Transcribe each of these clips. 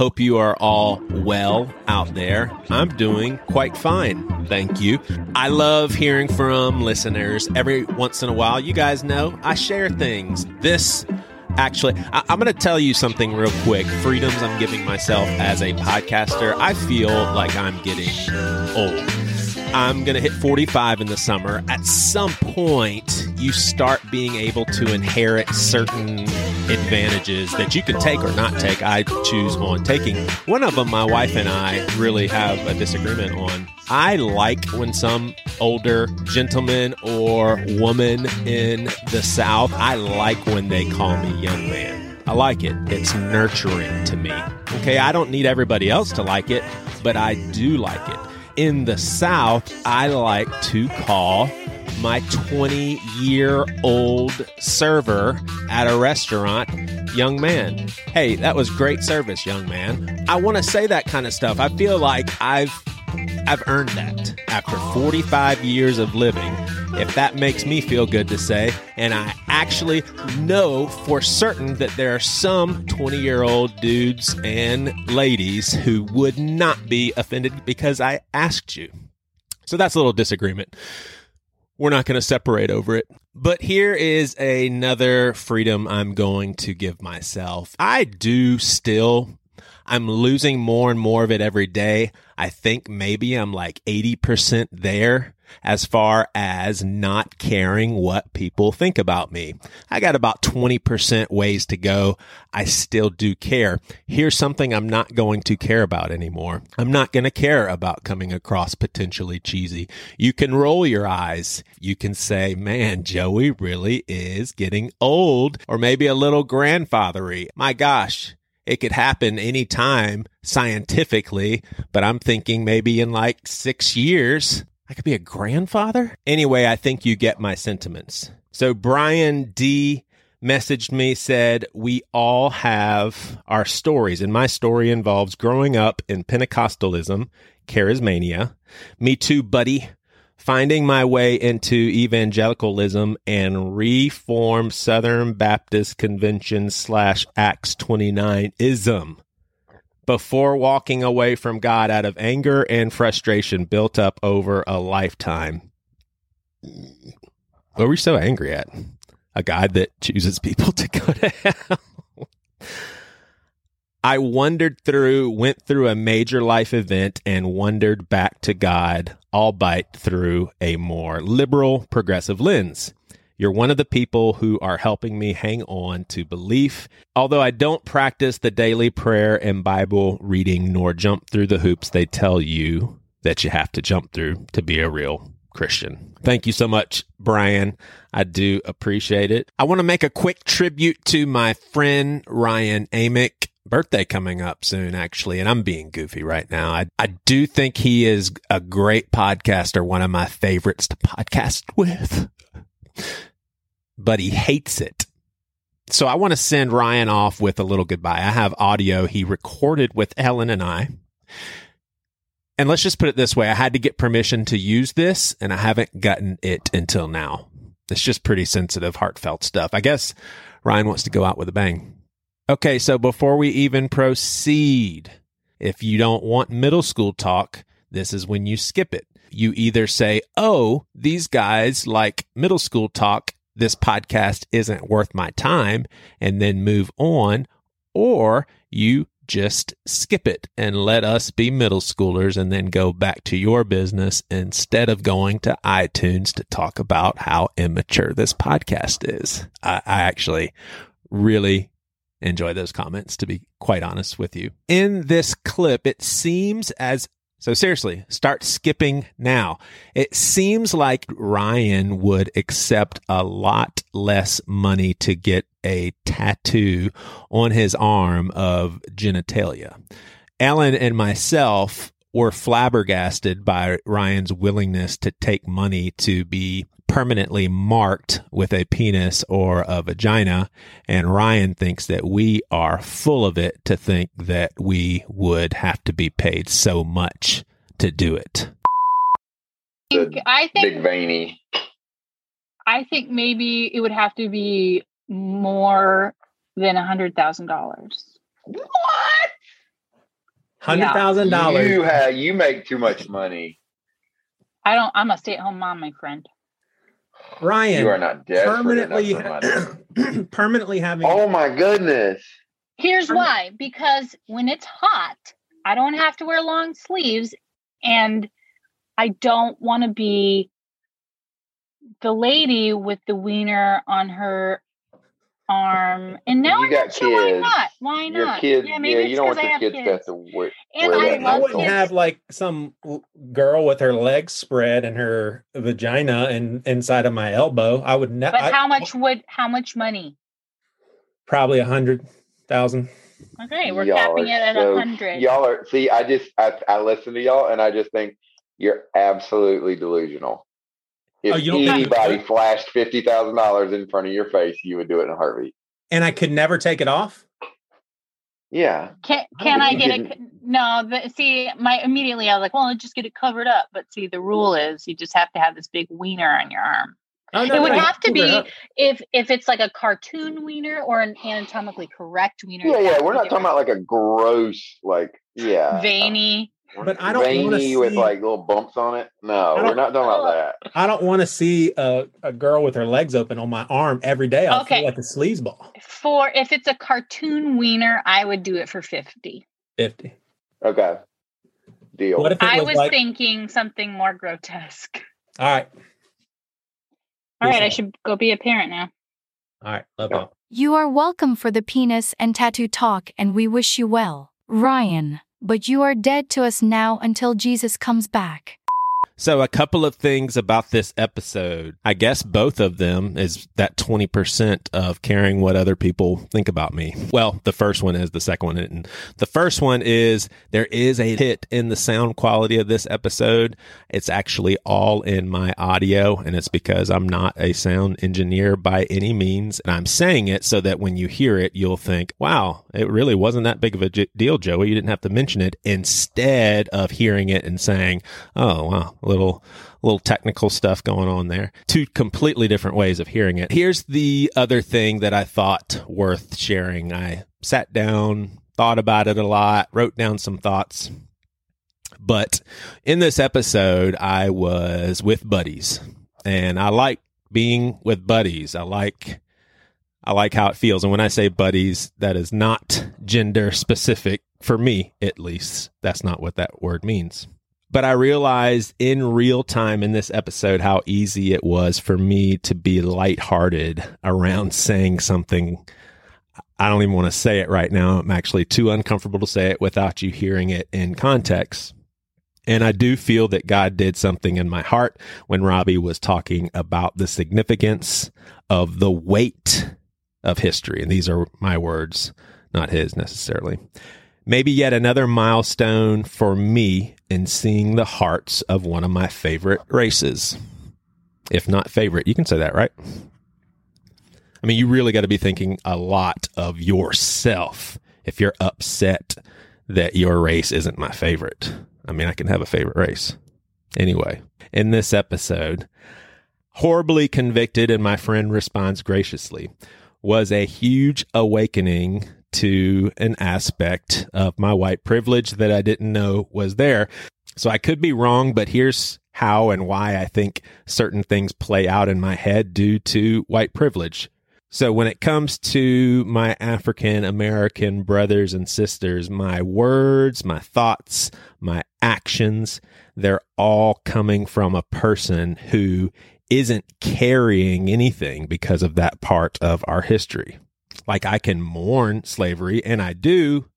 Hope you are all well out there. I'm doing quite fine. Thank you. I love hearing from listeners. Every once in a while, you guys know I share things. This actually I, am going to tell you something real quick freedoms i'm giving myself as a podcaster i feel like i'm getting old I'm going to hit 45 in the summer. At some point, you start being able to inherit certain advantages that you can take or not take. I choose on taking. One of them, my wife and I really have a disagreement on. I like when some older gentleman or woman in the South, I like when they call me young man. I like it. It's nurturing to me. Okay, I don't need everybody else to like it, but I do like it in the South, I like to call my 20 year old server at a restaurant, young man. Hey, that was great service, young man. I want to say that kind of stuff. I feel like I've I've earned that after 45 years of living. If that makes me feel good to say, and I actually know for certain that there are some 20 year old dudes and ladies who would not be offended because I asked you. So that's a little disagreement. We're not going to separate over it. But here is another freedom I'm going to give myself. I do still I'm losing more and more of it every day. I think maybe I'm like 80% there as far as not caring what people think about me. I got about 20% ways to go. I still do care. Here's something I'm not going to care about anymore. I'm not going to care about coming across potentially cheesy. You can roll your eyes. You can say, man, Joey really is getting old or maybe a little grandfathery. My gosh, it could happen anytime scientifically, but I'm thinking maybe in like six years, I could be a grandfather. Anyway, I think you get my sentiments. So Brian D messaged me, said, We all have our stories. And my story involves growing up in Pentecostalism, charismania. Me too, buddy finding my way into evangelicalism and reform Southern Baptist Convention slash Acts 29 ism before walking away from God out of anger and frustration built up over a lifetime. What were you so angry at? A God that chooses people to go to hell. I wandered through, went through a major life event and wandered back to God, albeit through a more liberal, progressive lens. You're one of the people who are helping me hang on to belief. Although I don't practice the daily prayer and Bible reading nor jump through the hoops they tell you that you have to jump through to be a real Christian. Thank you so much, Brian. I do appreciate it. I want to make a quick tribute to my friend Ryan Amick birthday coming up soon, actually, and I'm being goofy right now. I, I do think he is a great podcaster, one of my favorites to podcast with, but he hates it. So I want to send Ryan off with a little goodbye. I have audio he recorded with Ellen and I. And let's just put it this way I had to get permission to use this, and I haven't gotten it until now. It's just pretty sensitive, heartfelt stuff. I guess Ryan wants to go out with a bang. Okay, so before we even proceed, if you don't want middle school talk, this is when you skip it. You either say, Oh, these guys like middle school talk. This podcast isn't worth my time, and then move on. Or you just skip it and let us be middle schoolers and then go back to your business instead of going to iTunes to talk about how immature this podcast is. I, I actually really enjoy those comments, to be quite honest with you. In this clip, it seems as so seriously, start skipping now. It seems like Ryan would accept a lot less money to get a tattoo on his arm of genitalia. Ellen and myself were flabbergasted by Ryan's willingness to take money to be permanently marked with a penis or a vagina. And Ryan thinks that we are full of it to think that we would have to be paid so much to do it. I think, big veiny. I think maybe it would have to be more than a hundred thousand dollars. What? Hundred thousand You dollars. have you make too much money. I don't. I'm a stay-at-home mom, my friend. Ryan, You are not desperate permanently, enough for money. permanently having. Oh my goodness. Here's I'm- why: because when it's hot, I don't have to wear long sleeves, and I don't want to be the lady with the wiener on her arm. And now You I'm got not sure why not. Why Your kids, yeah, yeah, maybe it's you don't want I your have kids, kids. to have to wear, And wear I I wouldn't have like some girl with her legs spread and her vagina and inside of my elbow. I would never. But I- how much would how much money? Probably a hundred thousand. Okay, we're Y'all capping it at a so- hundred. Y'all are see. I just I, I listen to y'all and I just think you're absolutely delusional. If Oh, you don't think- anybody flashed fifty thousand dollars in front of your face, you would do it in a heartbeat. And I could never take it off. Yeah, Can can I You get it? No, but see, my immediately I was like, well, just get it covered up. But see, the rule is you just have to have this big wiener on your arm. Oh, It would no, have to be if if it's like a cartoon wiener or an anatomically correct wiener. yeah, yeah. We're be not talking about like a gross, like yeah, veiny. But I don't wanna veiny with see- like little bumps on it. No, we're don't- not talking about that. I don't want to see a, a girl with her legs open on my arm every day. I'll Okay. feel like a sleazeball. For if it's a cartoon wiener, I would do it for fifty. Fifty. Okay, deal. What if it I was, was like? thinking something more grotesque. all right, All right, I Yes, should go be a parent now. all right. Love Yeah. You are welcome for the penis and tattoo talk, and we wish you well, Ryan. But you are dead to us now until Jesus comes back. So, a couple of things about this episode. I guess both of them is that 20% of caring what other people think about me. Well, the first one is, the second one. The first one is there is a hit in the sound quality of this episode. It's actually all in my audio, and it's because I'm not a sound engineer by any means. And I'm saying it so that when you hear it, you'll think, wow, it really wasn't that big of a deal, Joey. You didn't have to mention it instead of hearing it and saying, oh, wow, little, little technical stuff going on there. Two completely different ways of hearing it. Here's the other thing that I thought worth sharing. I sat down, thought about it a lot, wrote down some thoughts. But in this episode, I was with buddies and I like being with buddies. I like I like how it feels. And when I say buddies, that is not gender specific for me, at least. That's not what that word means. But I realized in real time in this episode how easy it was for me to be lighthearted around saying something. I don't even want to say it right now. I'm actually too uncomfortable to say it without you hearing it in context. And I do feel that God did something in my heart when Robbie was talking about the significance of the weight of history. And these are my words, not his necessarily. Maybe yet another milestone for me in seeing the hearts of one of my favorite races. If not favorite, you can say that, right? I mean, you really got to be thinking a lot of yourself if you're upset that your race isn't my favorite. I mean, I can have a favorite race. Anyway, in this episode, horribly convicted, and my friend responds graciously, was a huge awakening to an aspect of my white privilege that I didn't know was there. So I could be wrong, but here's how and why I think certain things play out in my head due to white privilege. So when it comes to my African American brothers and sisters, my words, my thoughts, my actions, they're all coming from a person who isn't carrying anything because of that part of our history. Like I can mourn slavery and I do,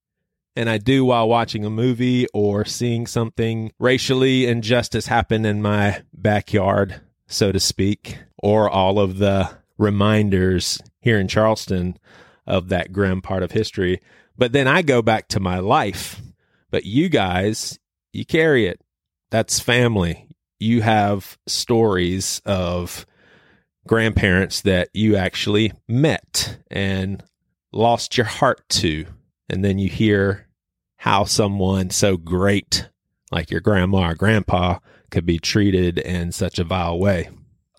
and I do while watching a movie or seeing something racially injustice happen in my backyard, so to speak, or all of the reminders here in Charleston of that grim part of history. But then I go back to my life. But you guys, you carry it. That's family. You have stories of grandparents that you actually met and lost your heart to. And then you hear how someone so great, like your grandma or grandpa, could be treated in such a vile way.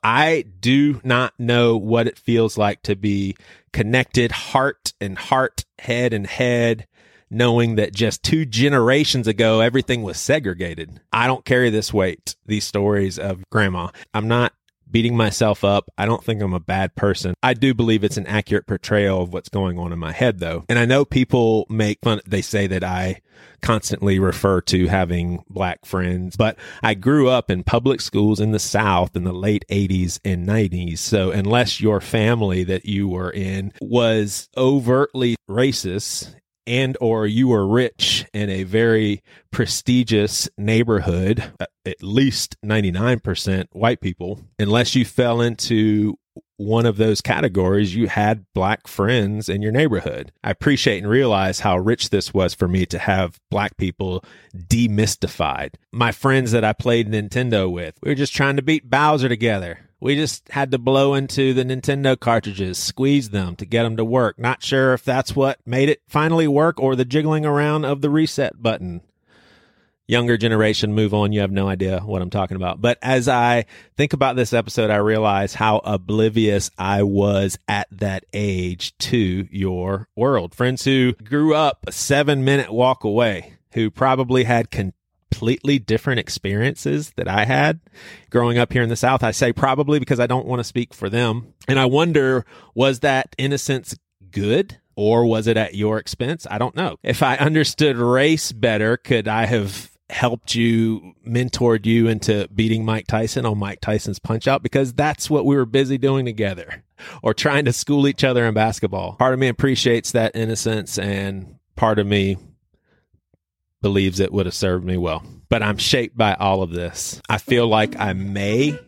I do not know what it feels like to be connected heart and heart, head and head, knowing that just two generations ago, everything was segregated. I don't carry this weight, these stories of grandma. I'm not beating myself up. I don't think I'm a bad person. I do believe it's an accurate portrayal of what's going on in my head, though. And I know people make fun, they say that I constantly refer to having black friends, but I grew up in public schools in the South in the late 80s and 90s. So unless your family that you were in was overtly racist and or you were rich in a very prestigious neighborhood uh, at least 99% white people unless you fell into one of those categories you had black friends in your neighborhood. I appreciate and realize how rich this was for me to have black people demystified. My friends that i played nintendo with we were just trying to beat bowser together we just had to blow into the Nintendo cartridges, squeeze them to get them to work. Not sure if that's what made it finally work or the jiggling around of the reset button. Younger generation, move on. You have no idea what I'm talking about. But as I think about this episode, I realize how oblivious I was at that age to your world. Friends who grew up a seven minute walk away, who probably had completely different experiences that I had growing up here in the South. I say probably because I don't want to speak for them. And I wonder, was that innocence good? Or was it at your expense? I don't know. If I understood race better, could I have helped you, mentored you into beating Mike Tyson on Mike Tyson's punch out? Because that's what we were busy doing together or trying to school each other in basketball. Part of me appreciates that innocence and part of me believes it would have served me well. But I'm shaped by all of this. I feel like I may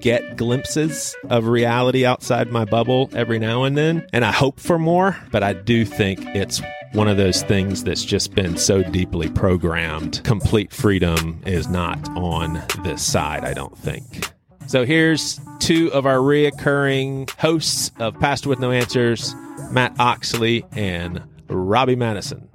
get glimpses of reality outside my bubble every now and then, and I hope for more, but I do think it's one of those things that's just been so deeply programmed. Complete freedom is not on this side, I don't think. So here's two of our reoccurring hosts of Pastor with No Answers Matt Oxley and Robbie Madison.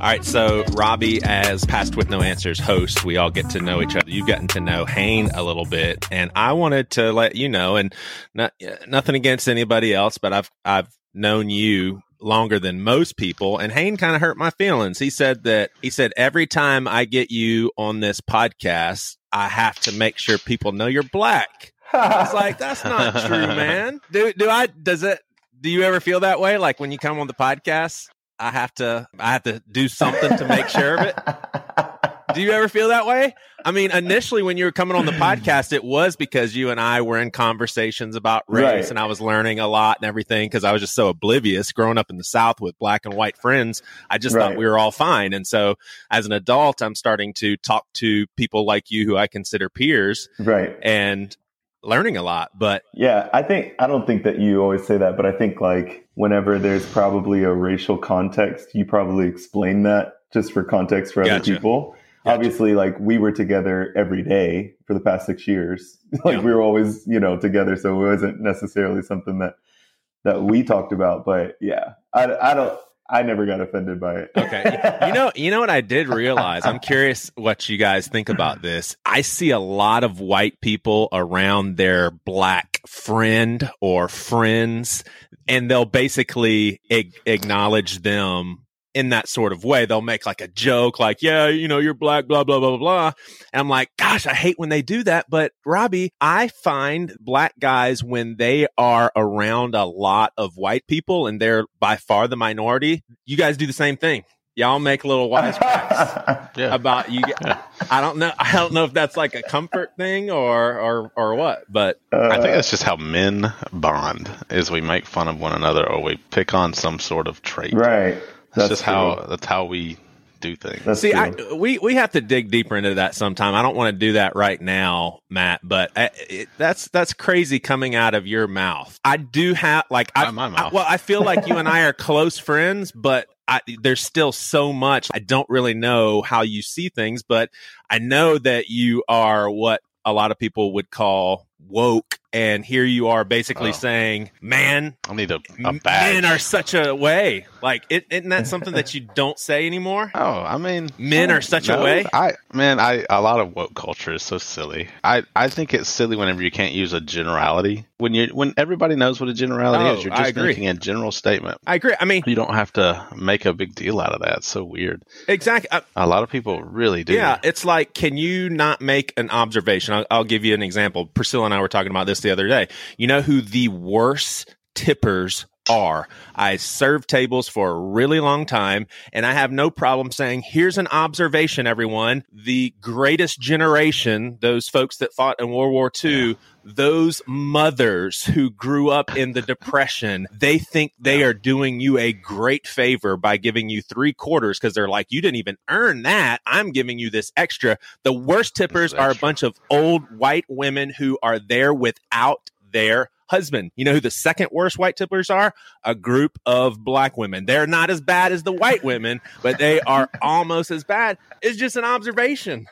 All right, so Robbie, as Past with No Answers host, we all get to know each other. You've gotten to know Hayne a little bit, and I wanted to let you know, and not, nothing against anybody else, but I've I've known you longer than most people, and Hayne kind of hurt my feelings. He said that he said every time I get you on this podcast, I have to make sure people know you're black. I was like, that's not true, man. Do do I? Does it? Do you ever feel that way? Like when you come on the podcast? I have to I have to do something to make sure of it. Do you ever feel that way? I mean, initially when you were coming on the podcast, it was because you and I were in conversations about race right. and I was learning a lot and everything because I was just so oblivious growing up in the South with black and white friends. I just right. thought we were all fine. And so as an adult, I'm starting to talk to people like you who I consider peers. Right. And learning a lot. But yeah, I think I don't think that you always say that, but I think like whenever there's probably a racial context, you probably explain that just for context for gotcha. other people. Gotcha. Obviously, like we were together every day for the past six years. like yeah. we were always, you know, together, so it wasn't necessarily something that that we talked about. But yeah, I, I don't. I never got offended by it. okay. You know, you know what I did realize? I'm curious what you guys think about this. I see a lot of white people around their black friend or friends and they'll basically ag- acknowledge them in that sort of way. They'll make like a joke, like, yeah, you know, you're black, blah, blah, blah, blah, blah. And I'm like, gosh, I hate when they do that. But Robbie, I find black guys when they are around a lot of white people and they're by far the minority, you guys do the same thing y'all make little wisecracks yeah. about you. I don't know. I don't know if that's like a comfort thing or or or what, but uh, I think that's just how men bond: is we make fun of one another or we pick on some sort of trait. Right. That's, just true. how that's how we do things. That's See, I, we we have to dig deeper into that sometime. I don't want to do that right now, Matt. But I, uh, it, that's that's crazy coming out of your mouth. I do have like I, my mouth. I, well, I feel like you and I are close friends, but I, there's still so much I don't really know how you see things. But I know that you are what a lot of people would call woke and here you are basically Oh. saying man I need a, a badge. men are such a way like it, isn't that something that you don't say anymore Oh, I mean, men are such a way I man, I a lot of woke culture is so silly. I I think it's silly whenever you can't use a generality. When you when everybody knows what a generality Oh, is, you're just making a general statement. i agree i mean You don't have to make a big deal out of that. It's so weird. exactly I, A lot of people really do. Yeah, it's like, can you not make an observation? I'll, I'll give you an example. Priscilla and I were talking about this the other day. You know who the worst tippers are? I served tables for a really long time, and I have no problem saying, here's an observation, everyone. The greatest generation, those folks that fought in World War II, those mothers who grew up in the depression they think they are doing you a great favor by giving you three quarters because they're like you didn't even earn that. I'm giving you this extra. The worst tippers are a bunch of old white women who are there without their husband you know who the second worst white tipplers are a group of black women they're not as bad as the white women but they are almost as bad it's just an observation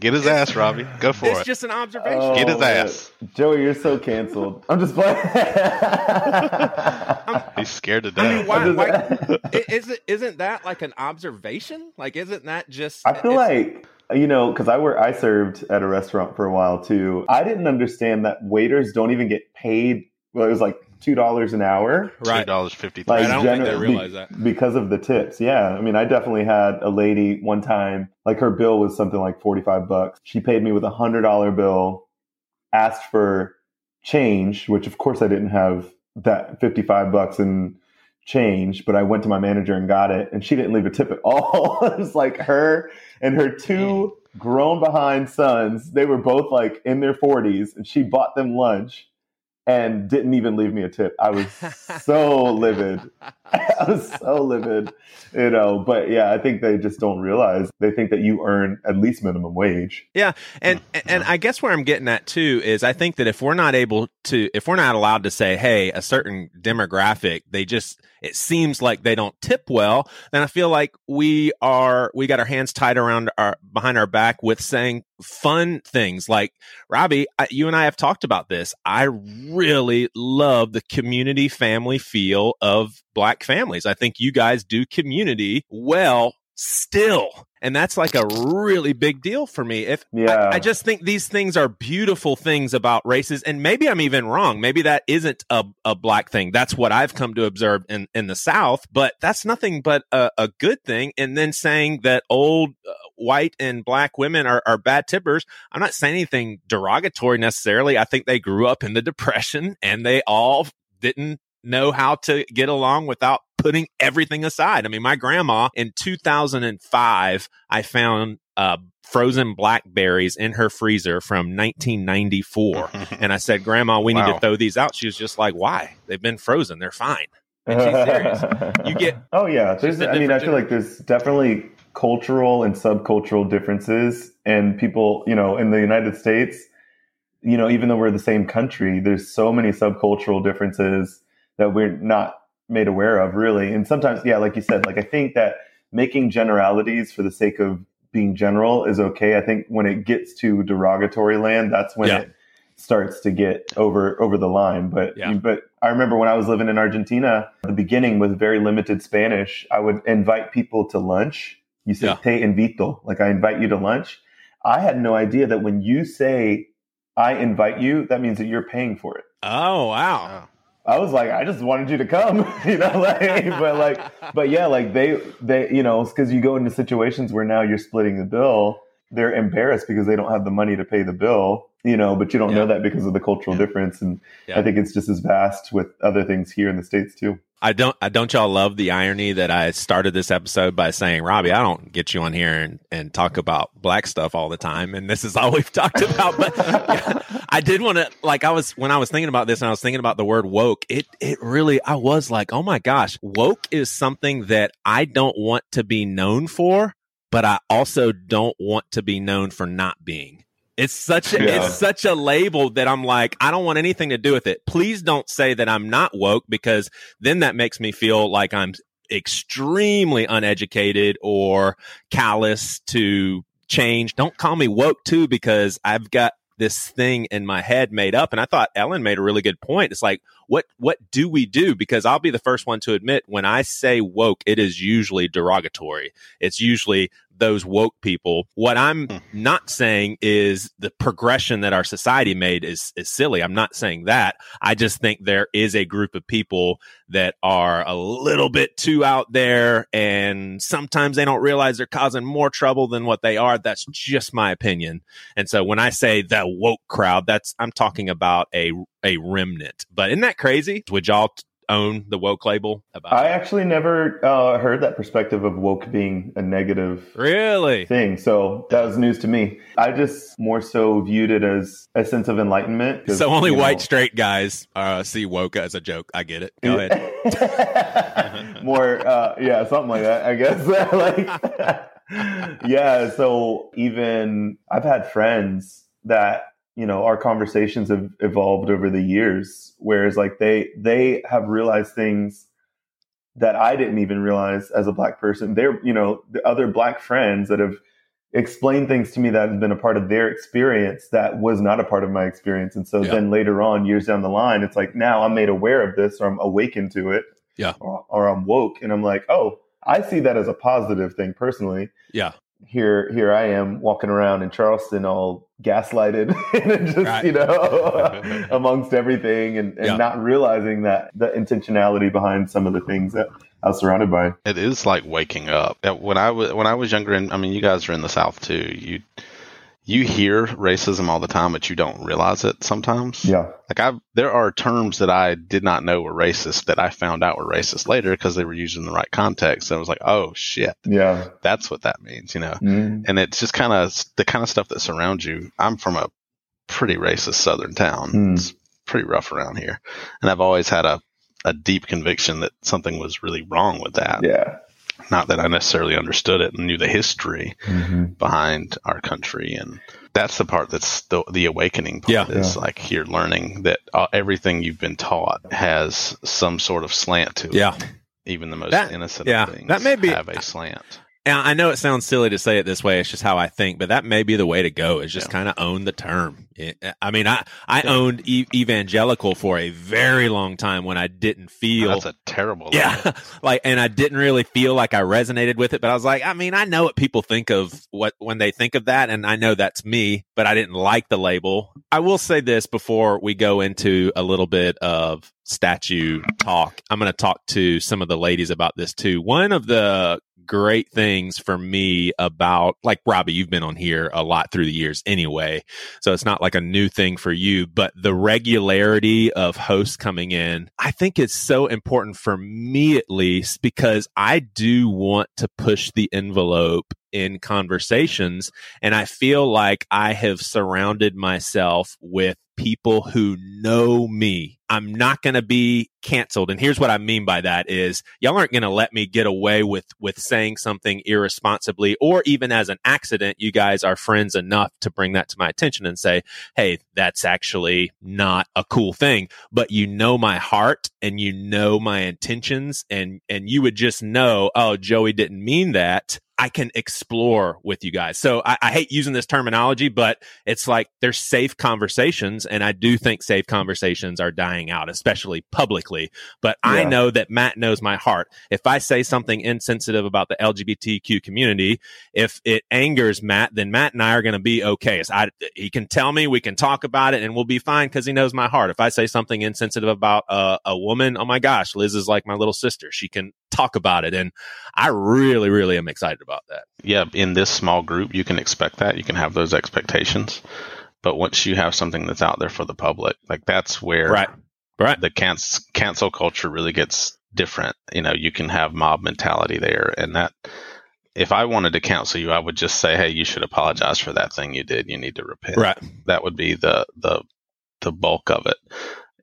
Get his ass, Robbie. Go for it's it. It's just an observation Oh, Get his oh, ass. Joey, you're so canceled. I'm just playing. He's scared to I mean, death. why, I'm why, just- i- is it, isn't that like an observation? Like, isn't that just? I feel like you know because I were I served at a restaurant for a while too. I didn't understand that waiters don't even get paid. Well, it was like two dollars an hour. Right. dollars fifty three. Like I don't think they realize be- that. because of the tips. Yeah, I mean, I definitely had a lady one time. Like her bill was something like forty five bucks. She paid me with a hundred dollar bill. Asked for change, which of course I didn't have that fifty five bucks in change, but I went to my manager and got it, and she didn't leave a tip at all. it was like her and her two grown behind sons. They were both like in their forties, and she bought them lunch and didn't even leave me a tip. I was so livid. I was so livid, you know. But yeah, I think they just don't realize. They think that you earn at least minimum wage. Yeah, and and I guess where I'm getting at too is I think that if we're not able to, if we're not allowed to say, hey, a certain demographic, they just it seems like they don't tip well, then I feel like we are we got our hands tied around our behind our back with saying fun things like Robbie, I, you and I have talked about this. I really love the community family feel of black families. I think you guys do community well still. And that's like a really big deal for me. If Yeah. I, I just think these things are beautiful things about races, and maybe I'm even wrong. Maybe that isn't a, a black thing. That's what I've come to observe in, in the South, but that's nothing but a, a good thing. And then saying that old uh, white and black women are, are bad tippers, I'm not saying anything derogatory necessarily. I think they grew up in the Depression and they all didn't know how to get along without putting everything aside. I mean, my grandma in 2005, I found uh, frozen blackberries in her freezer from 1994. and I said, Grandma, we need Wow. to throw these out. She was just like, Why? They've been frozen. They're fine. And she's serious. You get- Oh yeah. There's. I mean, I feel like there's definitely cultural and subcultural differences, and people, you know, in the United States, you know, even though we're the same country, there's so many subcultural differences that we're not made aware of, really. And sometimes, yeah, like you said, like I think that making generalities for the sake of being general is okay. I think when it gets to derogatory land, that's when Yeah. it starts to get over over the line. But Yeah. but I remember when I was living in Argentina, at the beginning with very limited Spanish, I would invite people to lunch. You say Yeah. te invito, like I invite you to lunch. I had no idea that when you say I invite you, that means that you're paying for it. Oh, wow. Oh. I was like, I just wanted you to come, you know, like, but like, but yeah, like they, they, you know, because you go into situations where now you're splitting the bill. They're embarrassed because they don't have the money to pay the bill, you know, but you don't know that because of the cultural Yeah. difference. And Yeah. I think it's just as vast with other things here in the States too. I don't I don't y'all love the irony that I started this episode by saying, Robbie, I don't get you on here and, and talk about black stuff all the time. And this is all we've talked about. But I did want to like I was when I was thinking about this and I was thinking about the word woke, it it really I was like, oh my gosh, woke is something that I don't want to be known for, but I also don't want to be known for not being. It's such a Yeah. it's such a label that I'm like, I don't want anything to do with it. Please don't say that I'm not woke because then that makes me feel like I'm extremely uneducated or callous to change. Don't call me woke too because I've got this thing in my head made up. And I thought Ellen made a really good point. It's like, what what do we do? Because I'll be the first one to admit when I say woke, it is usually derogatory. It's usually those woke people. What I'm mm. not saying is the progression that our society made is is silly. I'm not saying that. I just think there is a group of people that are a little bit too out there and sometimes they don't realize they're causing more trouble than what they are. That's just my opinion. And so when I say the woke crowd, that's I'm talking about a a remnant. But isn't that crazy? Would y'all own the woke label? About I actually never uh, heard that perspective of woke being a negative really thing. So that was news to me. I just more so viewed it as a sense of enlightenment. So only white know, straight guys uh, see woke as a joke. I get it. Go ahead. more, uh, yeah, something like that. I guess like. yeah. So even I've had friends that you know our conversations have evolved over the years whereas like they they have realized things that i didn't even realize as a black person they're you know the other black friends that have explained things to me that have been a part of their experience that was not a part of my experience and so yeah. then later on years down the line it's like now i'm made aware of this or i'm awakened to it yeah or, or i'm woke and i'm like oh I see that as a positive thing personally. Yeah here here I am walking around in Charleston all gaslighted and just right. you know amongst everything and, and yeah. not realizing that the intentionality behind some of the things that I was surrounded by. It is like waking up. When I was when I was younger, and I mean, you guys are in the South too. You you hear racism all the time, but you don't realize it sometimes. Yeah. Like I, there are terms that I did not know were racist that I found out were racist later because they were used in the right context. And I was like, oh shit. Yeah. That's what that means, you know? Mm. And it's just kind of the kind of stuff that surrounds you. I'm from a pretty racist southern town. Mm. It's pretty rough around here. And I've always had a, a deep conviction that something was really wrong with that. Yeah not that I necessarily understood it and knew the history mm-hmm. behind our country. And that's the part that's the, the awakening part yeah. is yeah. like you're learning that uh, everything you've been taught has some sort of slant to it. Yeah. Even the most that, innocent yeah, things that may be, have a slant. And I know it sounds silly to say it this way. It's just how I think, but that may be the way to go. Is just yeah. kind of own the term. I mean, I I yeah. owned e- evangelical for a very long time when I didn't feel. That's a terrible. Yeah, like, and I didn't really feel like I resonated with it. But I was like, I mean, I know what people think of what when they think of that, and I know that's me. But I didn't like the label. I will say this before we go into a little bit of statue talk. I'm going to talk to some of the ladies about this too. One of the great things for me about like Robbie, you've been on here a lot through the years anyway. So it's not like a new thing for you, but the regularity of hosts coming in, I think it's so important for me at least because I do want to push the envelope in conversations. And I feel like I have surrounded myself with people who know me. I'm not going to be canceled. And here's what I mean by that is y'all aren't going to let me get away with, with saying something irresponsibly or even as an accident. You guys are friends enough to bring that to my attention and say, Hey, that's actually not a cool thing, but you know my heart and you know my intentions and, and you would just know, Oh, Joey didn't mean that. I can explore with you guys. So I, I, hate using this terminology, but it's like there's safe conversations. And I do think safe conversations are dying out, especially publicly. But yeah. I know that Matt knows my heart. If I say something insensitive about the LGBTQ community, if it angers Matt, then Matt and I are going to be okay. So I, he can tell me, we can talk about it and we'll be fine because he knows my heart. If I say something insensitive about a, a woman, oh my gosh, Liz is like my little sister. She can talk about it. And I really, really am excited about that. Yeah, in this small group, you can expect that. You can have those expectations. But once you have something that's out there for the public, like that's where right. Right. the cancel, cancel culture really gets different. You know, you can have mob mentality there. And that, if I wanted to counsel you, I would just say, hey, you should apologize for that thing you did. You need to repent. Right. That would be the, the, the bulk of it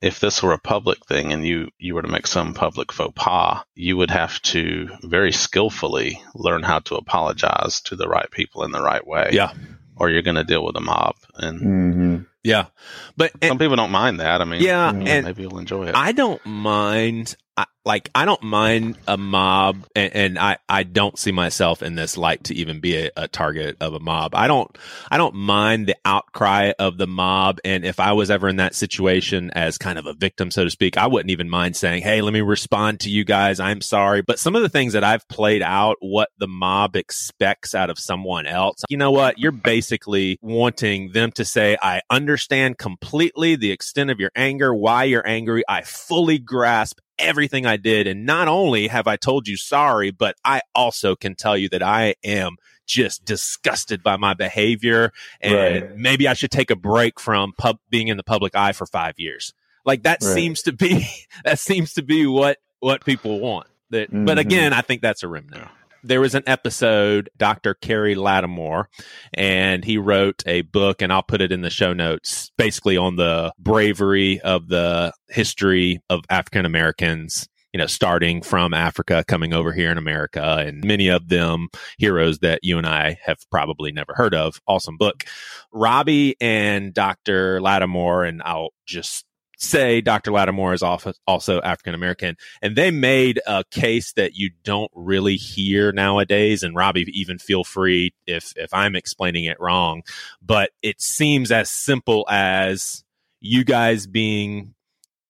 if this were a public thing and you you were to make some public faux pas, you would have to very skillfully learn how to apologize to the right people in the right way. Yeah. Or you're going to deal with a mob. And mm-hmm. yeah, but some people don't mind that. I mean, yeah, and maybe you'll enjoy it. I don't mind I, like I don't mind a mob, and, and, I I don't see myself in this light to even be a, a, target of a mob. I don't I don't mind the outcry of the mob, and if I was ever in that situation as kind of a victim, so to speak, I wouldn't even mind saying, "Hey, let me respond to you guys. I'm sorry." But some of the things that I've played out, what the mob expects out of someone else, you know what? You're basically wanting them to say, "I understand completely the extent of your anger, why you're angry. I fully grasp everything I did. And not only have I told you sorry, but I also can tell you that I am just disgusted by my behavior and right. maybe I should take a break from pub being in the public eye for five years. Like that right. seems to be that seems to be what what people want. That, mm-hmm. but again, I think that's a remnant there was an episode, Dr. Kerry Lattimore, and he wrote a book, and I'll put it in the show notes, basically on the bravery of the history of African Americans you know, starting from Africa, coming over here in America, and many of them heroes that you and I have probably never heard of. Awesome book. Robbie and Dr. Lattimore, and I'll just say Dr. Lattimore is also African American, and they made a case that you don't really hear nowadays. And Robbie, even feel free if if I'm explaining it wrong, but it seems as simple as you guys being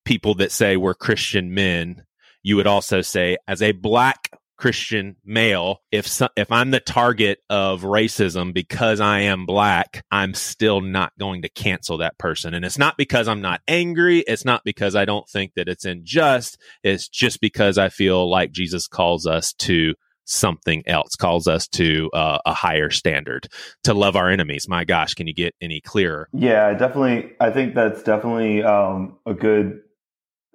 people that say we're Christian men. You would also say, as a black Christian male, if so, if I'm the target of racism because I am black, I'm still not going to cancel that person. And it's not because I'm not angry. It's not because I don't think that it's unjust. It's just because I feel like Jesus calls us to something else, calls us to uh, a higher standard, to love our enemies. My gosh, can you get any clearer? Yeah, definitely. I think that's definitely um, a good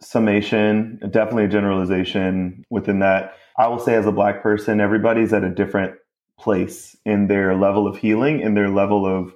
summation, definitely a generalization within that. I will say, as a black person, everybody's at a different place in their level of healing, in their level of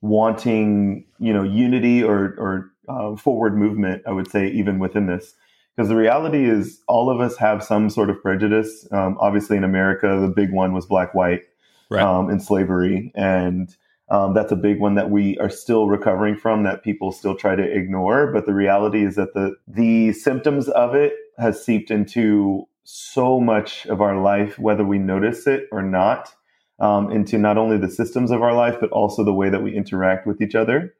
wanting, you know, unity or or uh, forward movement. I would say even within this, because the reality is, all of us have some sort of prejudice. Um, obviously, in America, the big one was black-white right. um, in slavery, and um, that's a big one that we are still recovering from that people still try to ignore. But the reality is that the the symptoms of it has seeped into so much of our life, whether we notice it or not, um, into not only the systems of our life, but also the way that we interact with each other.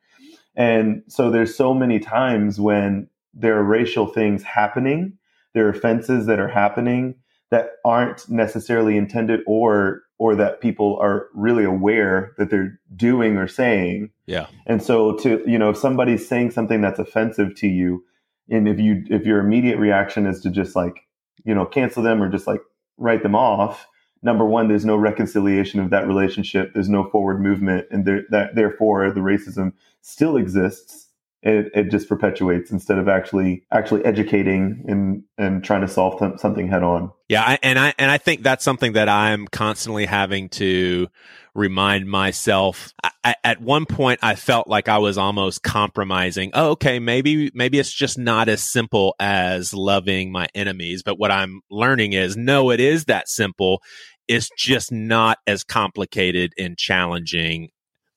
And so there's so many times when there are racial things happening, there are offenses that are happening that aren't necessarily intended or or that people are really aware that they're doing or saying. Yeah. And so to, you know, if somebody's saying something that's offensive to you, and if you if your immediate reaction is to just like, you know, cancel them or just like write them off, number one, there's no reconciliation of that relationship. There's no forward movement, and there, that therefore the racism still exists it, it just perpetuates instead of actually actually educating and and trying to solve th- something head on. Yeah, I, and I and I think that's something that I'm constantly having to remind myself. I, at one point, I felt like I was almost compromising. Oh, okay, maybe maybe it's just not as simple as loving my enemies. But what I'm learning is, no, it is that simple. It's just not as complicated and challenging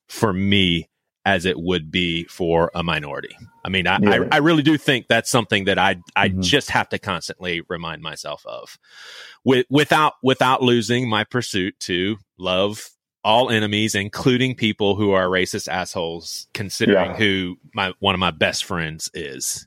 for me as it would be for a minority. I mean, I, yeah. I, I, really do think that's something that I I mm-hmm. just have to constantly remind myself of, with, without without losing my pursuit to love all enemies, including people who are racist assholes, considering yeah. who my one of my best friends is.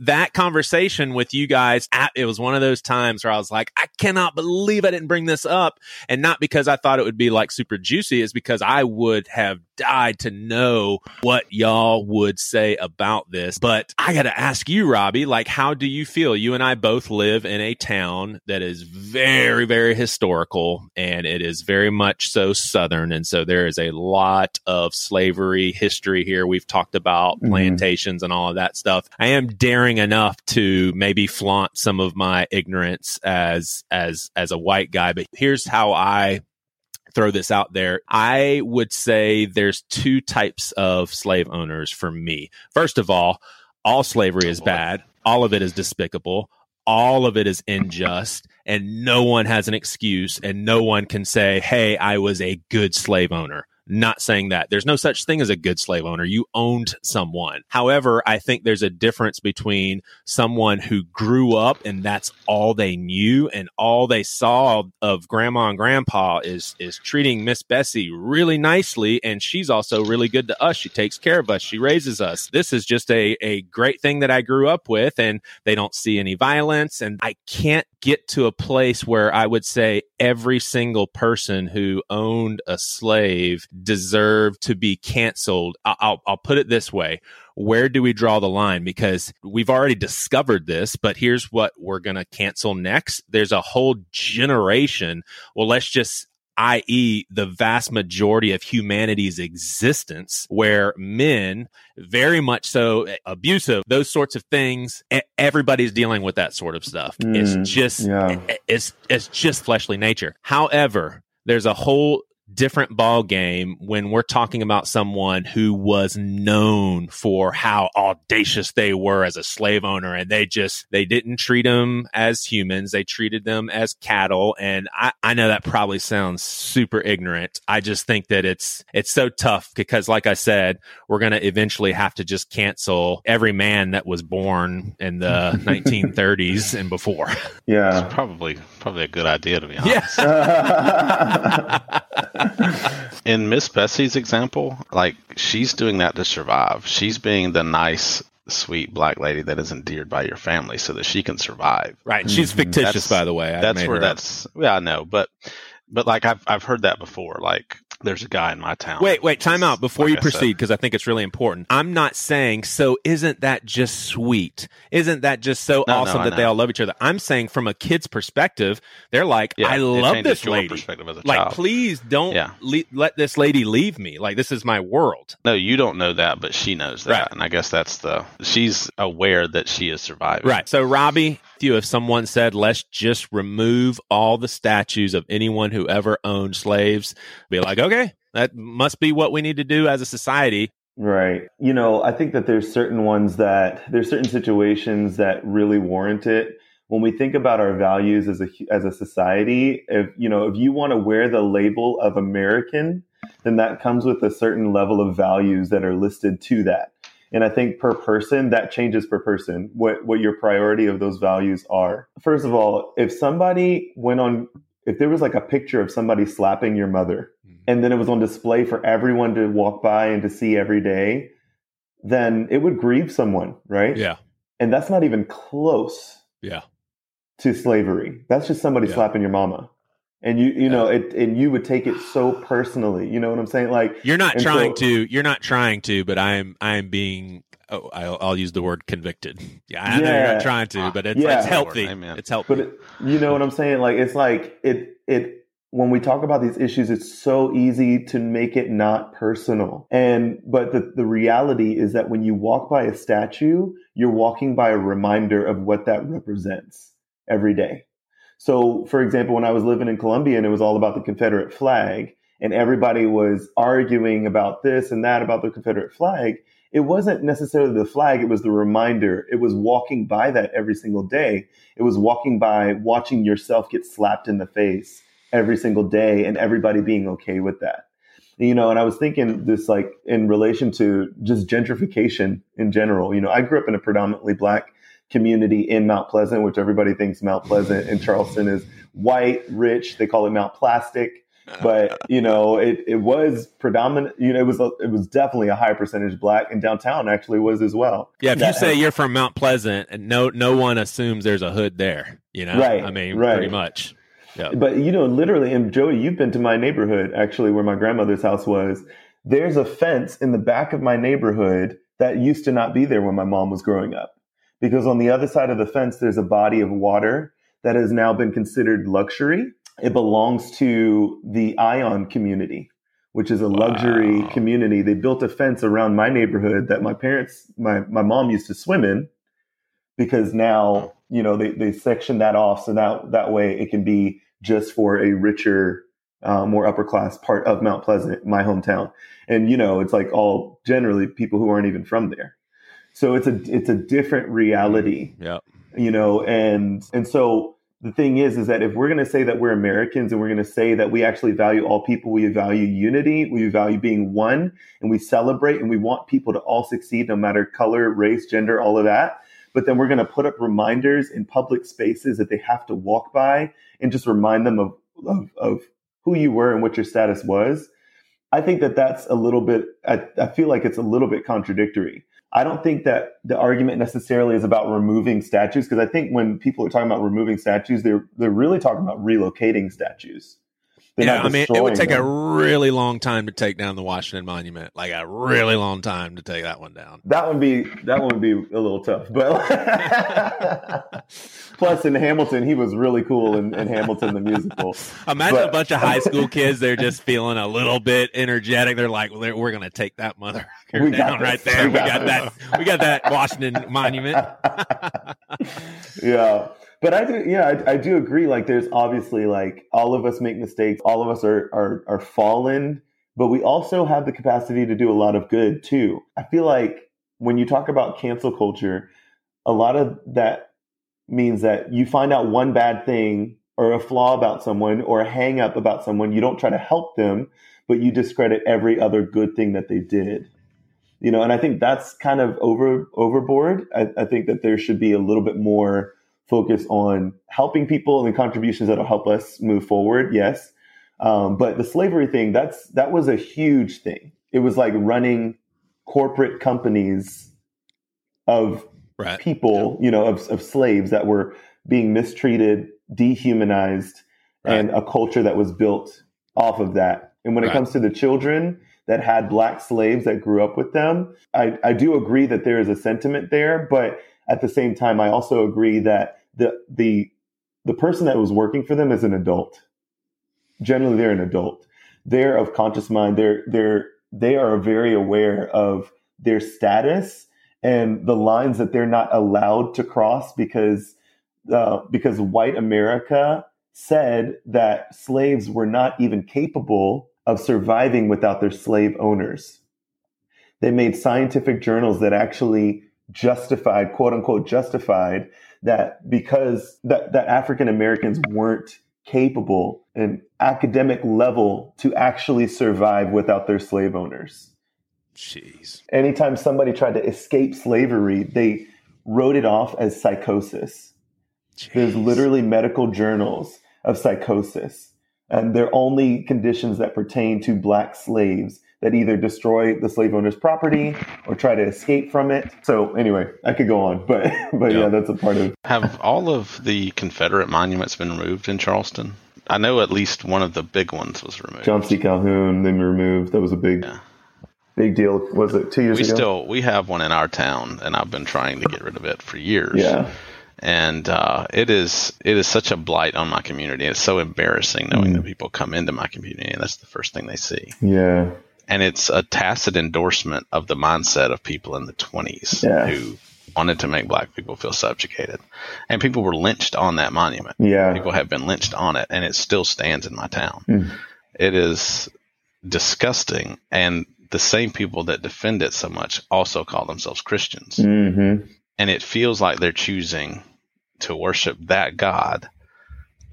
That conversation with you guys, it was one of those times where I was like, I cannot believe I didn't bring this up, and not because I thought it would be like super juicy, is because I would have died to know what y'all would say about this. But I got to ask you, Robbie, like, how do you feel? You and I both live in a town that is very, very historical and it is very much so Southern. And so there is a lot of slavery history here. We've talked about mm-hmm. plantations and all of that stuff. I am daring enough to maybe flaunt some of my ignorance as, as, as a white guy. But here's how I throw this out there. I would say there's two types of slave owners for me. First of all, all slavery oh, is bad. All of it is despicable. All of it is unjust and no one has an excuse and no one can say, Hey, I was a good slave owner. Not saying that. There's no such thing as a good slave owner. You owned someone. However, I think there's a difference between someone who grew up and that's all they knew and all they saw of grandma and grandpa is is treating Miss Bessie really nicely and she's also really good to us. She takes care of us. She raises us. This is just a a great thing that I grew up with and they don't see any violence and I can't get to a place where I would say every single person who owned a slave deserved to be canceled. I'll, I'll put it this way. Where do we draw the line? Because we've already discovered this, but here's what we're going to cancel next. There's a whole generation. Well, let's just i.e., the vast majority of humanity's existence, where men, very much so eh, abusive, those sorts of things, everybody's dealing with that sort of stuff. Mm, it's just, yeah. Eh, eh, it's, it's just fleshly nature. However, there's a whole different ball game when we're talking about someone who was known for how audacious they were as a slave owner and they just they didn't treat them as humans. They treated them as cattle and I, I know that probably sounds super ignorant. I just think that it's it's so tough because like i said we're going to eventually have to just cancel every man that was born in the 1930s and before. Yeah. It's probably probably a good idea to be honest. Yeah. in Miss Bessie's example, like she's doing that to survive. She's being the nice, sweet black lady that is endeared by your family so that she can survive. Right. She's mm-hmm. fictitious, that's, by the way. I that's where that's, yeah, I know. But, but like I've, I've heard that before. Like there's a guy in my town. Wait, wait, time out before like you proceed because I think it's really important. I'm not saying so. Isn't that just sweet? Isn't that just so no, awesome no, that they all love each other? I'm saying from a kid's perspective, they're like, yeah, I love this lady. like, child. please don't yeah. le- let this lady leave me. Like, this is my world. No, you don't know that, but she knows that, right. and I guess that's the she's aware that she is surviving. Right. So, Robbie, you if someone said, let's just remove all the statues of anyone who ever owned slaves, be like, okay, that must be what we need to do as a society. Right. You know, I think that there's certain ones that there's certain situations that really warrant it. When we think about our values as a as a society, if you know, if you want to wear the label of American, then that comes with a certain level of values that are listed to that. And I think per person, that changes per person, what, what your priority of those values are. First of all, if somebody went on, if there was like a picture of somebody slapping your mother, mm-hmm. and then it was on display for everyone to walk by and to see every day, then it would grieve someone, right? Yeah. And that's not even close. Yeah. To slavery. That's just somebody yeah. slapping your mama and you you know it and you would take it so personally you know what i'm saying? Like you're not trying so, to you're not trying to but i'm i'm being oh, I'll, I'll, use the word convicted. Yeah i yeah, know you're not trying to but it's, yeah. it's healthy it's healthy. But it, you know what i'm saying? Like it's like it it when we talk about these issues it's so easy to make it not personal. And but the, the reality is that when you walk by a statue you're walking by a reminder of what that represents every day so, for example, when I was living in Columbia and it was all about the Confederate flag, and everybody was arguing about this and that about the Confederate flag, it wasn't necessarily the flag, it was the reminder. It was walking by that every single day. It was walking by watching yourself get slapped in the face every single day and everybody being okay with that. You know, and I was thinking this like in relation to just gentrification in general. You know, I grew up in a predominantly black community in Mount Pleasant, which everybody thinks Mount Pleasant and Charleston is white, rich. They call it Mount Plastic. But you know, it, it was predominant. You know, it was a, it was definitely a high percentage black, and downtown actually was as well. Yeah, if that, you say you're from Mount Pleasant, and no no one assumes there's a hood there. You know, right? I mean, right. pretty much. Yeah. But you know, literally, and Joey, you've been to my neighborhood actually, where my grandmother's house was. There's a fence in the back of my neighborhood that used to not be there when my mom was growing up because on the other side of the fence, there's a body of water that has now been considered luxury. It belongs to the I'On community, which is a wow. luxury community. They built a fence around my neighborhood that my parents, my, my mom used to swim in because now, you know, they, they section that off. So that, that way it can be just for a richer, uh, more upper class part of Mount Pleasant, my hometown. And, you know, it's like all generally people who aren't even from there. So it's a it's a different reality. Mm-hmm. Yeah. You know, and and so the thing is, is that if we're going to say that we're Americans and we're going to say that we actually value all people, we value unity, we value being one, and we celebrate and we want people to all succeed, no matter color, race, gender, all of that. But then we're going to put up reminders in public spaces that they have to walk by and just remind them of, of, of who you were and what your status was. I think that that's a little bit, I, I feel like it's a little bit contradictory I don't think that the argument necessarily is about removing statues because I think when people are talking about removing statues, they're they're really talking about relocating statues. They're yeah, I mean, it would take them. a really long time to take down the Washington Monument, like a really long time to take that one down. That would be that would be a little tough, but plus in Hamilton, he was really cool in, in Hamilton the musical. Imagine but, a bunch of high school kids; they're just feeling a little bit energetic. They're like, well, "We're going to take that mother down right there. We got, we got that. We got that Washington Monument." yeah but I do, yeah, I, I, do agree. Like, there's obviously like all of us make mistakes, all of us are, are are fallen, but we also have the capacity to do a lot of good too. I feel like when you talk about cancel culture, a lot of that means that you find out one bad thing or a flaw about someone or a hang up about someone, you don't try to help them, but you discredit every other good thing that they did. You know, and I think that's kind of over overboard. I, I think that there should be a little bit more focus on helping people and the contributions that'll help us move forward. Yes. Um, but the slavery thing, that's, that was a huge thing. It was like running corporate companies of right. people, you know, of, of slaves that were being mistreated, dehumanized, right. and a culture that was built off of that. And when right. it comes to the children that had black slaves that grew up with them, I, I do agree that there is a sentiment there, but at the same time, I also agree that the the the person that was working for them is an adult. Generally, they're an adult. They're of conscious mind. They're they're they are very aware of their status and the lines that they're not allowed to cross because uh, because white America said that slaves were not even capable of surviving without their slave owners. They made scientific journals that actually justified, quote unquote, justified that because that, that African Americans weren't capable an academic level to actually survive without their slave owners. Jeez. Anytime somebody tried to escape slavery, they wrote it off as psychosis. Jeez. There's literally medical journals of psychosis. And they're only conditions that pertain to black slaves that either destroy the slave owner's property or try to escape from it. So anyway, I could go on, but but yeah, yeah that's a part of. Have all of the Confederate monuments been removed in Charleston? I know at least one of the big ones was removed. John C. Calhoun, they removed. That was a big. Yeah. Big deal. Was it two years we ago? We still we have one in our town, and I've been trying to get rid of it for years. Yeah and uh, it is it is such a blight on my community. It's so embarrassing knowing mm. that people come into my community and that's the first thing they see. Yeah, and it's a tacit endorsement of the mindset of people in the 20s yeah. who wanted to make black people feel subjugated and people were lynched on that monument yeah people have been lynched on it and it still stands in my town mm. it is disgusting and the same people that defend it so much also call themselves christians mm-hmm. and it feels like they're choosing to worship that god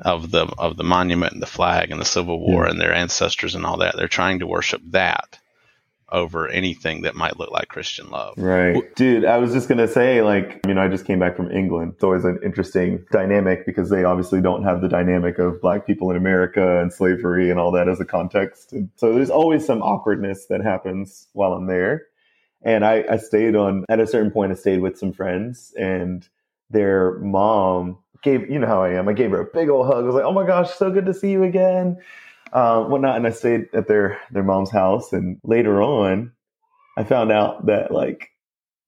of the of the monument and the flag and the Civil War yeah. and their ancestors and all that. They're trying to worship that over anything that might look like Christian love. Right. Dude, I was just going to say, like, you know, I just came back from England. It's always an interesting dynamic because they obviously don't have the dynamic of black people in America and slavery and all that as a context. And so there's always some awkwardness that happens while I'm there. And I, I stayed on, at a certain point, I stayed with some friends and their mom gave you know how I am. I gave her a big old hug. I was like, "Oh my gosh, so good to see you again," uh, whatnot. And I stayed at their their mom's house. And later on, I found out that like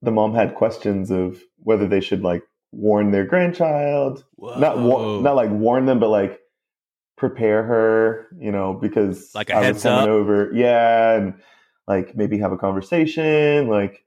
the mom had questions of whether they should like warn their grandchild, Whoa. not war- not like warn them, but like prepare her, you know, because like a I heads was coming up. over, yeah, and like maybe have a conversation, like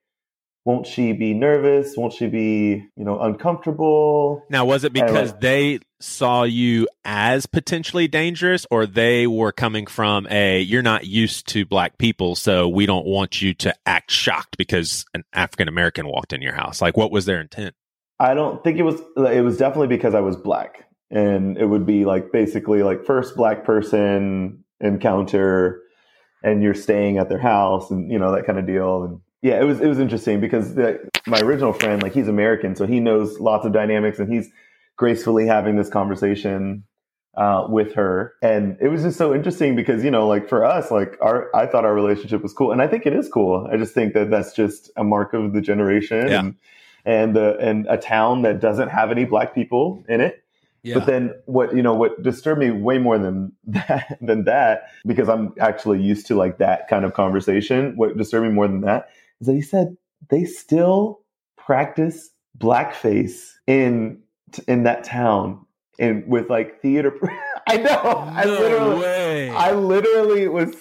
won't she be nervous? Won't she be, you know, uncomfortable? Now, was it because like, they saw you as potentially dangerous or they were coming from a you're not used to black people, so we don't want you to act shocked because an African American walked in your house? Like what was their intent? I don't think it was it was definitely because I was black. and it would be like basically like first black person encounter and you're staying at their house and you know that kind of deal and yeah it was it was interesting because the, my original friend like he's american so he knows lots of dynamics and he's gracefully having this conversation uh, with her and it was just so interesting because you know like for us like our i thought our relationship was cool and i think it is cool i just think that that's just a mark of the generation yeah. and and, uh, and a town that doesn't have any black people in it yeah. But then what you know what disturbed me way more than that than that because I'm actually used to like that kind of conversation. What disturbed me more than that is that he said they still practice blackface in in that town and with like theater. I know. No I literally, way. I literally was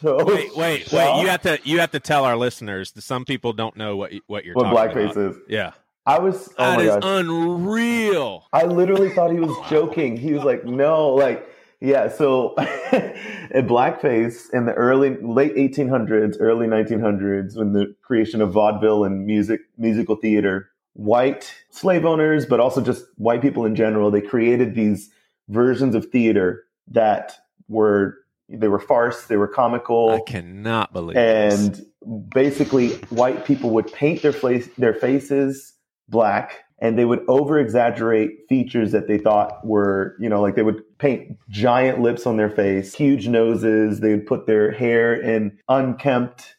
so. Wait, wait, shocked. wait! You have to you have to tell our listeners. Some people don't know what what you're what blackface about. is. Yeah. I was oh that is unreal. I literally thought he was joking. He was like, no, like, yeah. So at blackface in the early late 1800s, early 1900s, when the creation of vaudeville and music musical theater, white slave owners, but also just white people in general, they created these versions of theater that were they were farce, they were comical. I cannot believe. And this. basically, white people would paint their face their faces black and they would over exaggerate features that they thought were, you know, like they would paint giant lips on their face, huge noses. They would put their hair in unkempt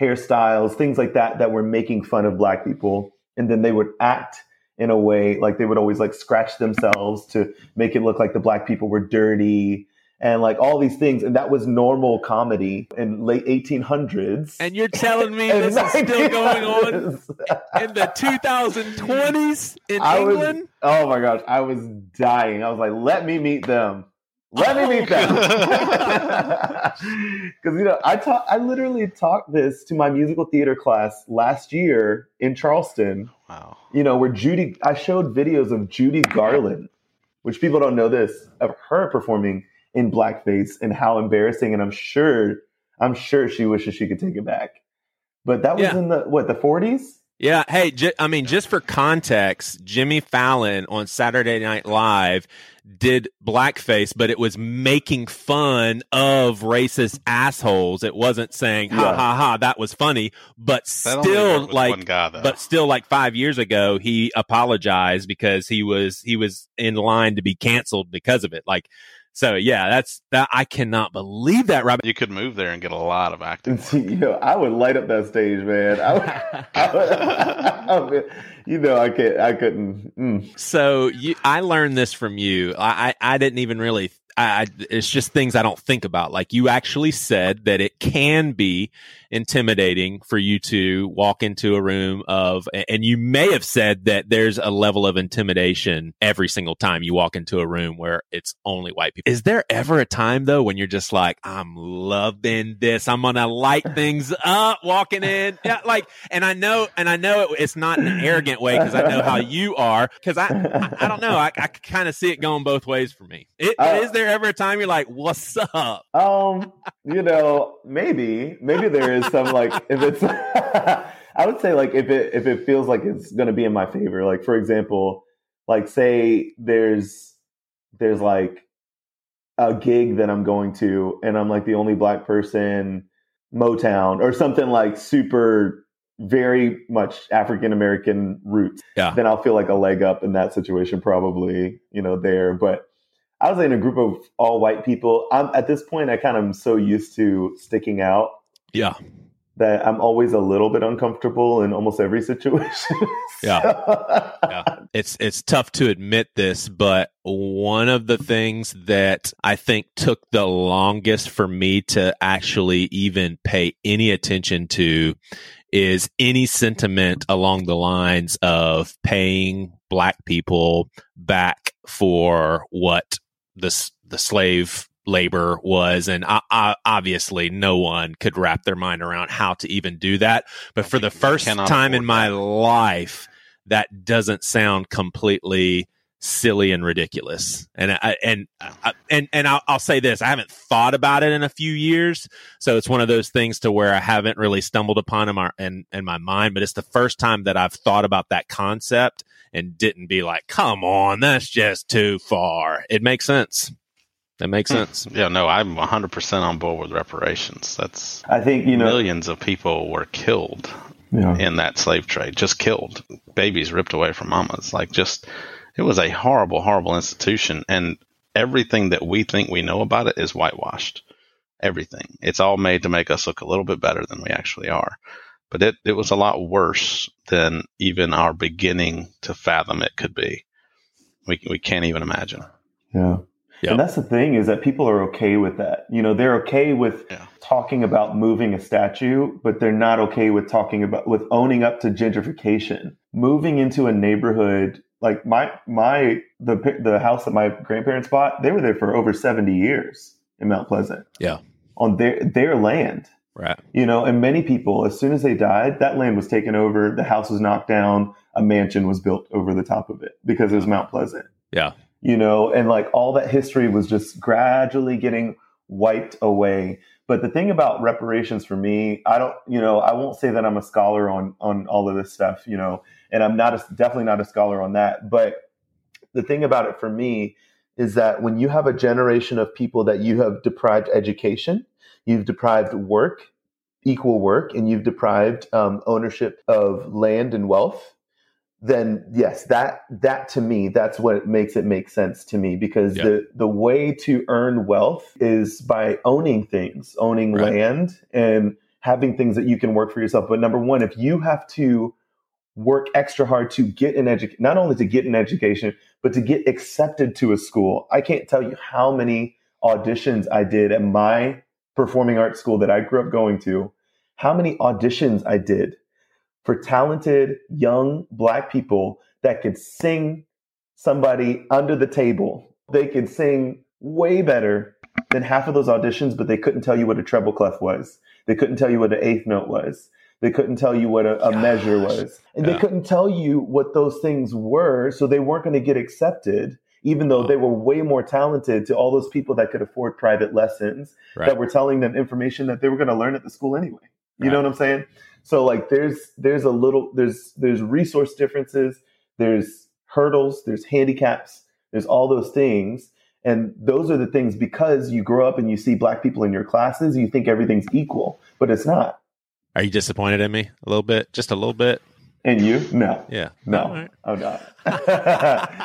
hairstyles, things like that, that were making fun of black people. And then they would act in a way like they would always like scratch themselves to make it look like the black people were dirty and like all these things. And that was normal comedy in late 1800s. And you're telling me this is still going on in the 2020s in I England? Was, oh my gosh, I was dying. I was like, let me meet them. Let me meet them. Because you know, I taught, I literally taught this to my musical theater class last year in Charleston. Wow. You know, where Judy, I showed videos of Judy Garland, which people don't know this, of her performing in blackface and how embarrassing. And I'm sure, I'm sure she wishes she could take it back. But that was yeah. in the what the 40s. Yeah. Hey, j- I mean, just for context, Jimmy Fallon on Saturday Night Live did blackface, but it was making fun of racist assholes. It wasn't saying ha yeah. ha ha that was funny, but that still like guy, but still like 5 years ago he apologized because he was he was in line to be canceled because of it. Like so yeah, that's that. I cannot believe that, Robert. You could move there and get a lot of acting. you know, I would light up that stage, man. I would, I would, I would, you know, I can't, I couldn't. Mm. So you, I learned this from you. I, I, I didn't even really I, it's just things I don't think about. Like you actually said that it can be intimidating for you to walk into a room of, and you may have said that there's a level of intimidation every single time you walk into a room where it's only white people. Is there ever a time though when you're just like, I'm loving this. I'm to light things up walking in. Yeah. Like, and I know, and I know it, it's not an arrogant way because I know how you are. Cause I, I, I don't know. I, I kind of see it going both ways for me. It, uh, is there ever a time you're like, what's up? Um, you know, maybe, maybe there is some like, if it's, I would say like if it, if it feels like it's going to be in my favor, like for example, like say there's, there's like a gig that I'm going to and I'm like the only black person, Motown or something like super very much African American roots, yeah. then I'll feel like a leg up in that situation, probably, you know, there. But I was in a group of all white people. I'm, at this point, I kind of am so used to sticking out. Yeah. That I'm always a little bit uncomfortable in almost every situation. yeah. yeah. It's it's tough to admit this, but one of the things that I think took the longest for me to actually even pay any attention to is any sentiment along the lines of paying black people back for what the the slave labor was and I, I, obviously no one could wrap their mind around how to even do that but for the first time in my that. life that doesn't sound completely silly and ridiculous and I, and I, and and I'll, I'll, say this i haven't thought about it in a few years so it's one of those things to where i haven't really stumbled upon them in, in my mind but it's the first time that i've thought about that concept and didn't be like, come on, that's just too far. It makes sense. That makes hmm. sense. Yeah, no, I'm 100% on board with reparations. That's I think, you know, millions of people were killed yeah. in that slave trade, just killed. Babies ripped away from mamas. Like just it was a horrible horrible institution and everything that we think we know about it is whitewashed. Everything. It's all made to make us look a little bit better than we actually are. But it, it was a lot worse than even our beginning to fathom it could be. We, we can't even imagine. Yeah. Yep. And that's the thing is that people are okay with that. You know, they're okay with yeah. talking about moving a statue, but they're not okay with talking about with owning up to gentrification. Moving into a neighborhood like my my the the house that my grandparents bought, they were there for over 70 years in Mount Pleasant. Yeah. On their their land. Right. You know, and many people as soon as they died, that land was taken over, the house was knocked down, a mansion was built over the top of it because it was Mount Pleasant. Yeah you know, and like all that history was just gradually getting wiped away. But the thing about reparations for me, I don't, you know, I won't say that I'm a scholar on on all of this stuff, you know, and I'm not a, definitely not a scholar on that. But the thing about it for me is that when you have a generation of people that you have deprived education, you've deprived work, equal work, and you've deprived um, ownership of land and wealth, then yes, that that to me, that's what makes it make sense to me because the the way to earn wealth is by owning things, owning right. land and having things that you can work for yourself. But number one, if you have to work extra hard to get an education, not only to get an education, but to get accepted to a school. I can't tell you how many auditions I did at my performing arts school that I grew up going to, how many auditions I did for talented young black people that could sing somebody under the table. They could sing way better than half of those auditions, but they couldn't tell you what a treble clef was. They couldn't tell you what an eighth note was. They couldn't tell you what a, a measure was. And yeah. they couldn't tell you what those things were. So they weren't going to get accepted, even though they were way more talented to all those people that could afford private lessons right. that were telling them information that they were going to learn at the school anyway. You right. know what I'm saying? So like there's there's a little there's there's resource differences, there's hurdles, there's handicaps, there's all those things. And those are the things because you grow up and you see black people in your classes, you think everything's equal, but it's not. Are you disappointed in me a little bit? Just a little bit? And you? No. Yeah. No. Right. I'm not.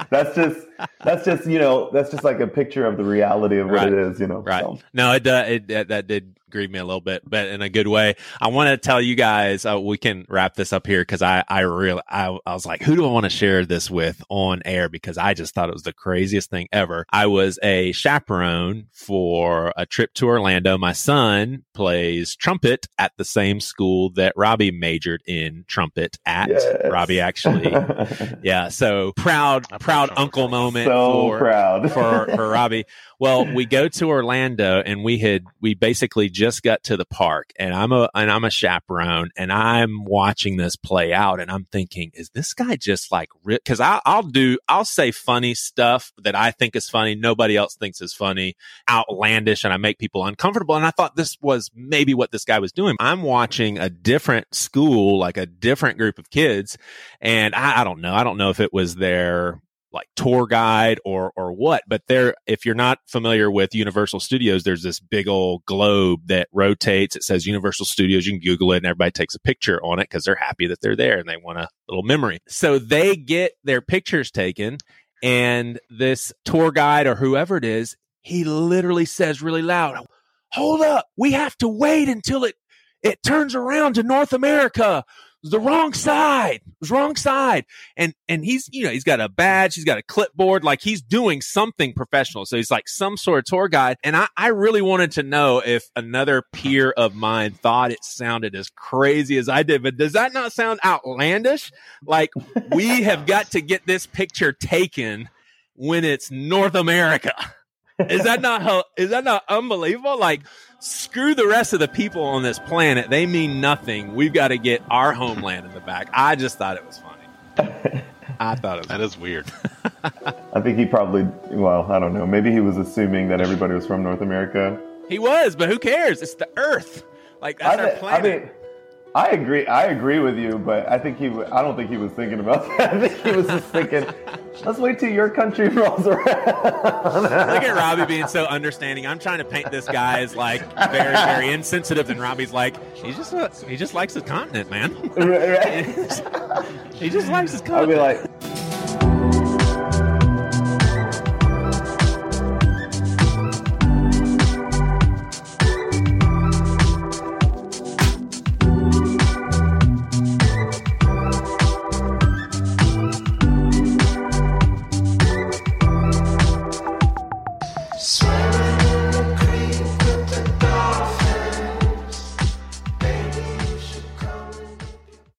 that's just that's just you know that's just like a picture of the reality of what right. it is. You know. Right. So. No, it, uh, it, it that did grieve me a little bit, but in a good way. I want to tell you guys, uh, we can wrap this up here because I, I really, I, I was like, who do I want to share this with on air? Because I just thought it was the craziest thing ever. I was a chaperone for a trip to Orlando. My son plays trumpet at the same school that Robbie majored in trumpet at. Yes. Robbie actually, yeah. So proud, proud uncle moment. So for, proud for, for Robbie. Well, we go to Orlando and we had we basically just got to the park and I'm a and I'm a chaperone and I'm watching this play out and I'm thinking, is this guy just like because I'll do I'll say funny stuff that I think is funny, nobody else thinks is funny, outlandish, and I make people uncomfortable. And I thought this was maybe what this guy was doing. I'm watching a different school, like a different group of kids, and I, I don't know. I don't know if it was their like tour guide or or what but there if you're not familiar with universal studios there's this big old globe that rotates. It says universal studios. You can google it and everybody takes a picture on it because they're happy that they're there and they want a little memory. So they get their pictures taken and this tour guide or whoever it is he literally says really loud hold up. We have to wait until it it turns around to north america the wrong side. It was wrong side. And and he's you know he's got a badge, he's got a clipboard, like he's doing something professional. So he's like some sort of tour guide. And I, I really wanted to know if another peer of mine thought it sounded as crazy as I did. But does that not sound outlandish? Like we have got to get this picture taken when it's North America. Is that not is that not unbelievable? Like screw the rest of the people on this planet. They mean nothing. We've got to get our homeland in the back. I just thought it was funny. I thought it was that is weird. I think he probably, well, I don't know. Maybe he was assuming that everybody was from North America. He was, but who cares? It's the Earth. Like that's I our planet. I mean, I agree. I agree with you, but I think he. I don't think he was thinking about that. I think he was just thinking, "Let's wait till your country rolls around." Look at Robbie being so understanding. I'm trying to paint this guy as like very, very insensitive, and Robbie's like, he just uh, he just likes his continent, man. he just likes his continent. I'll be like,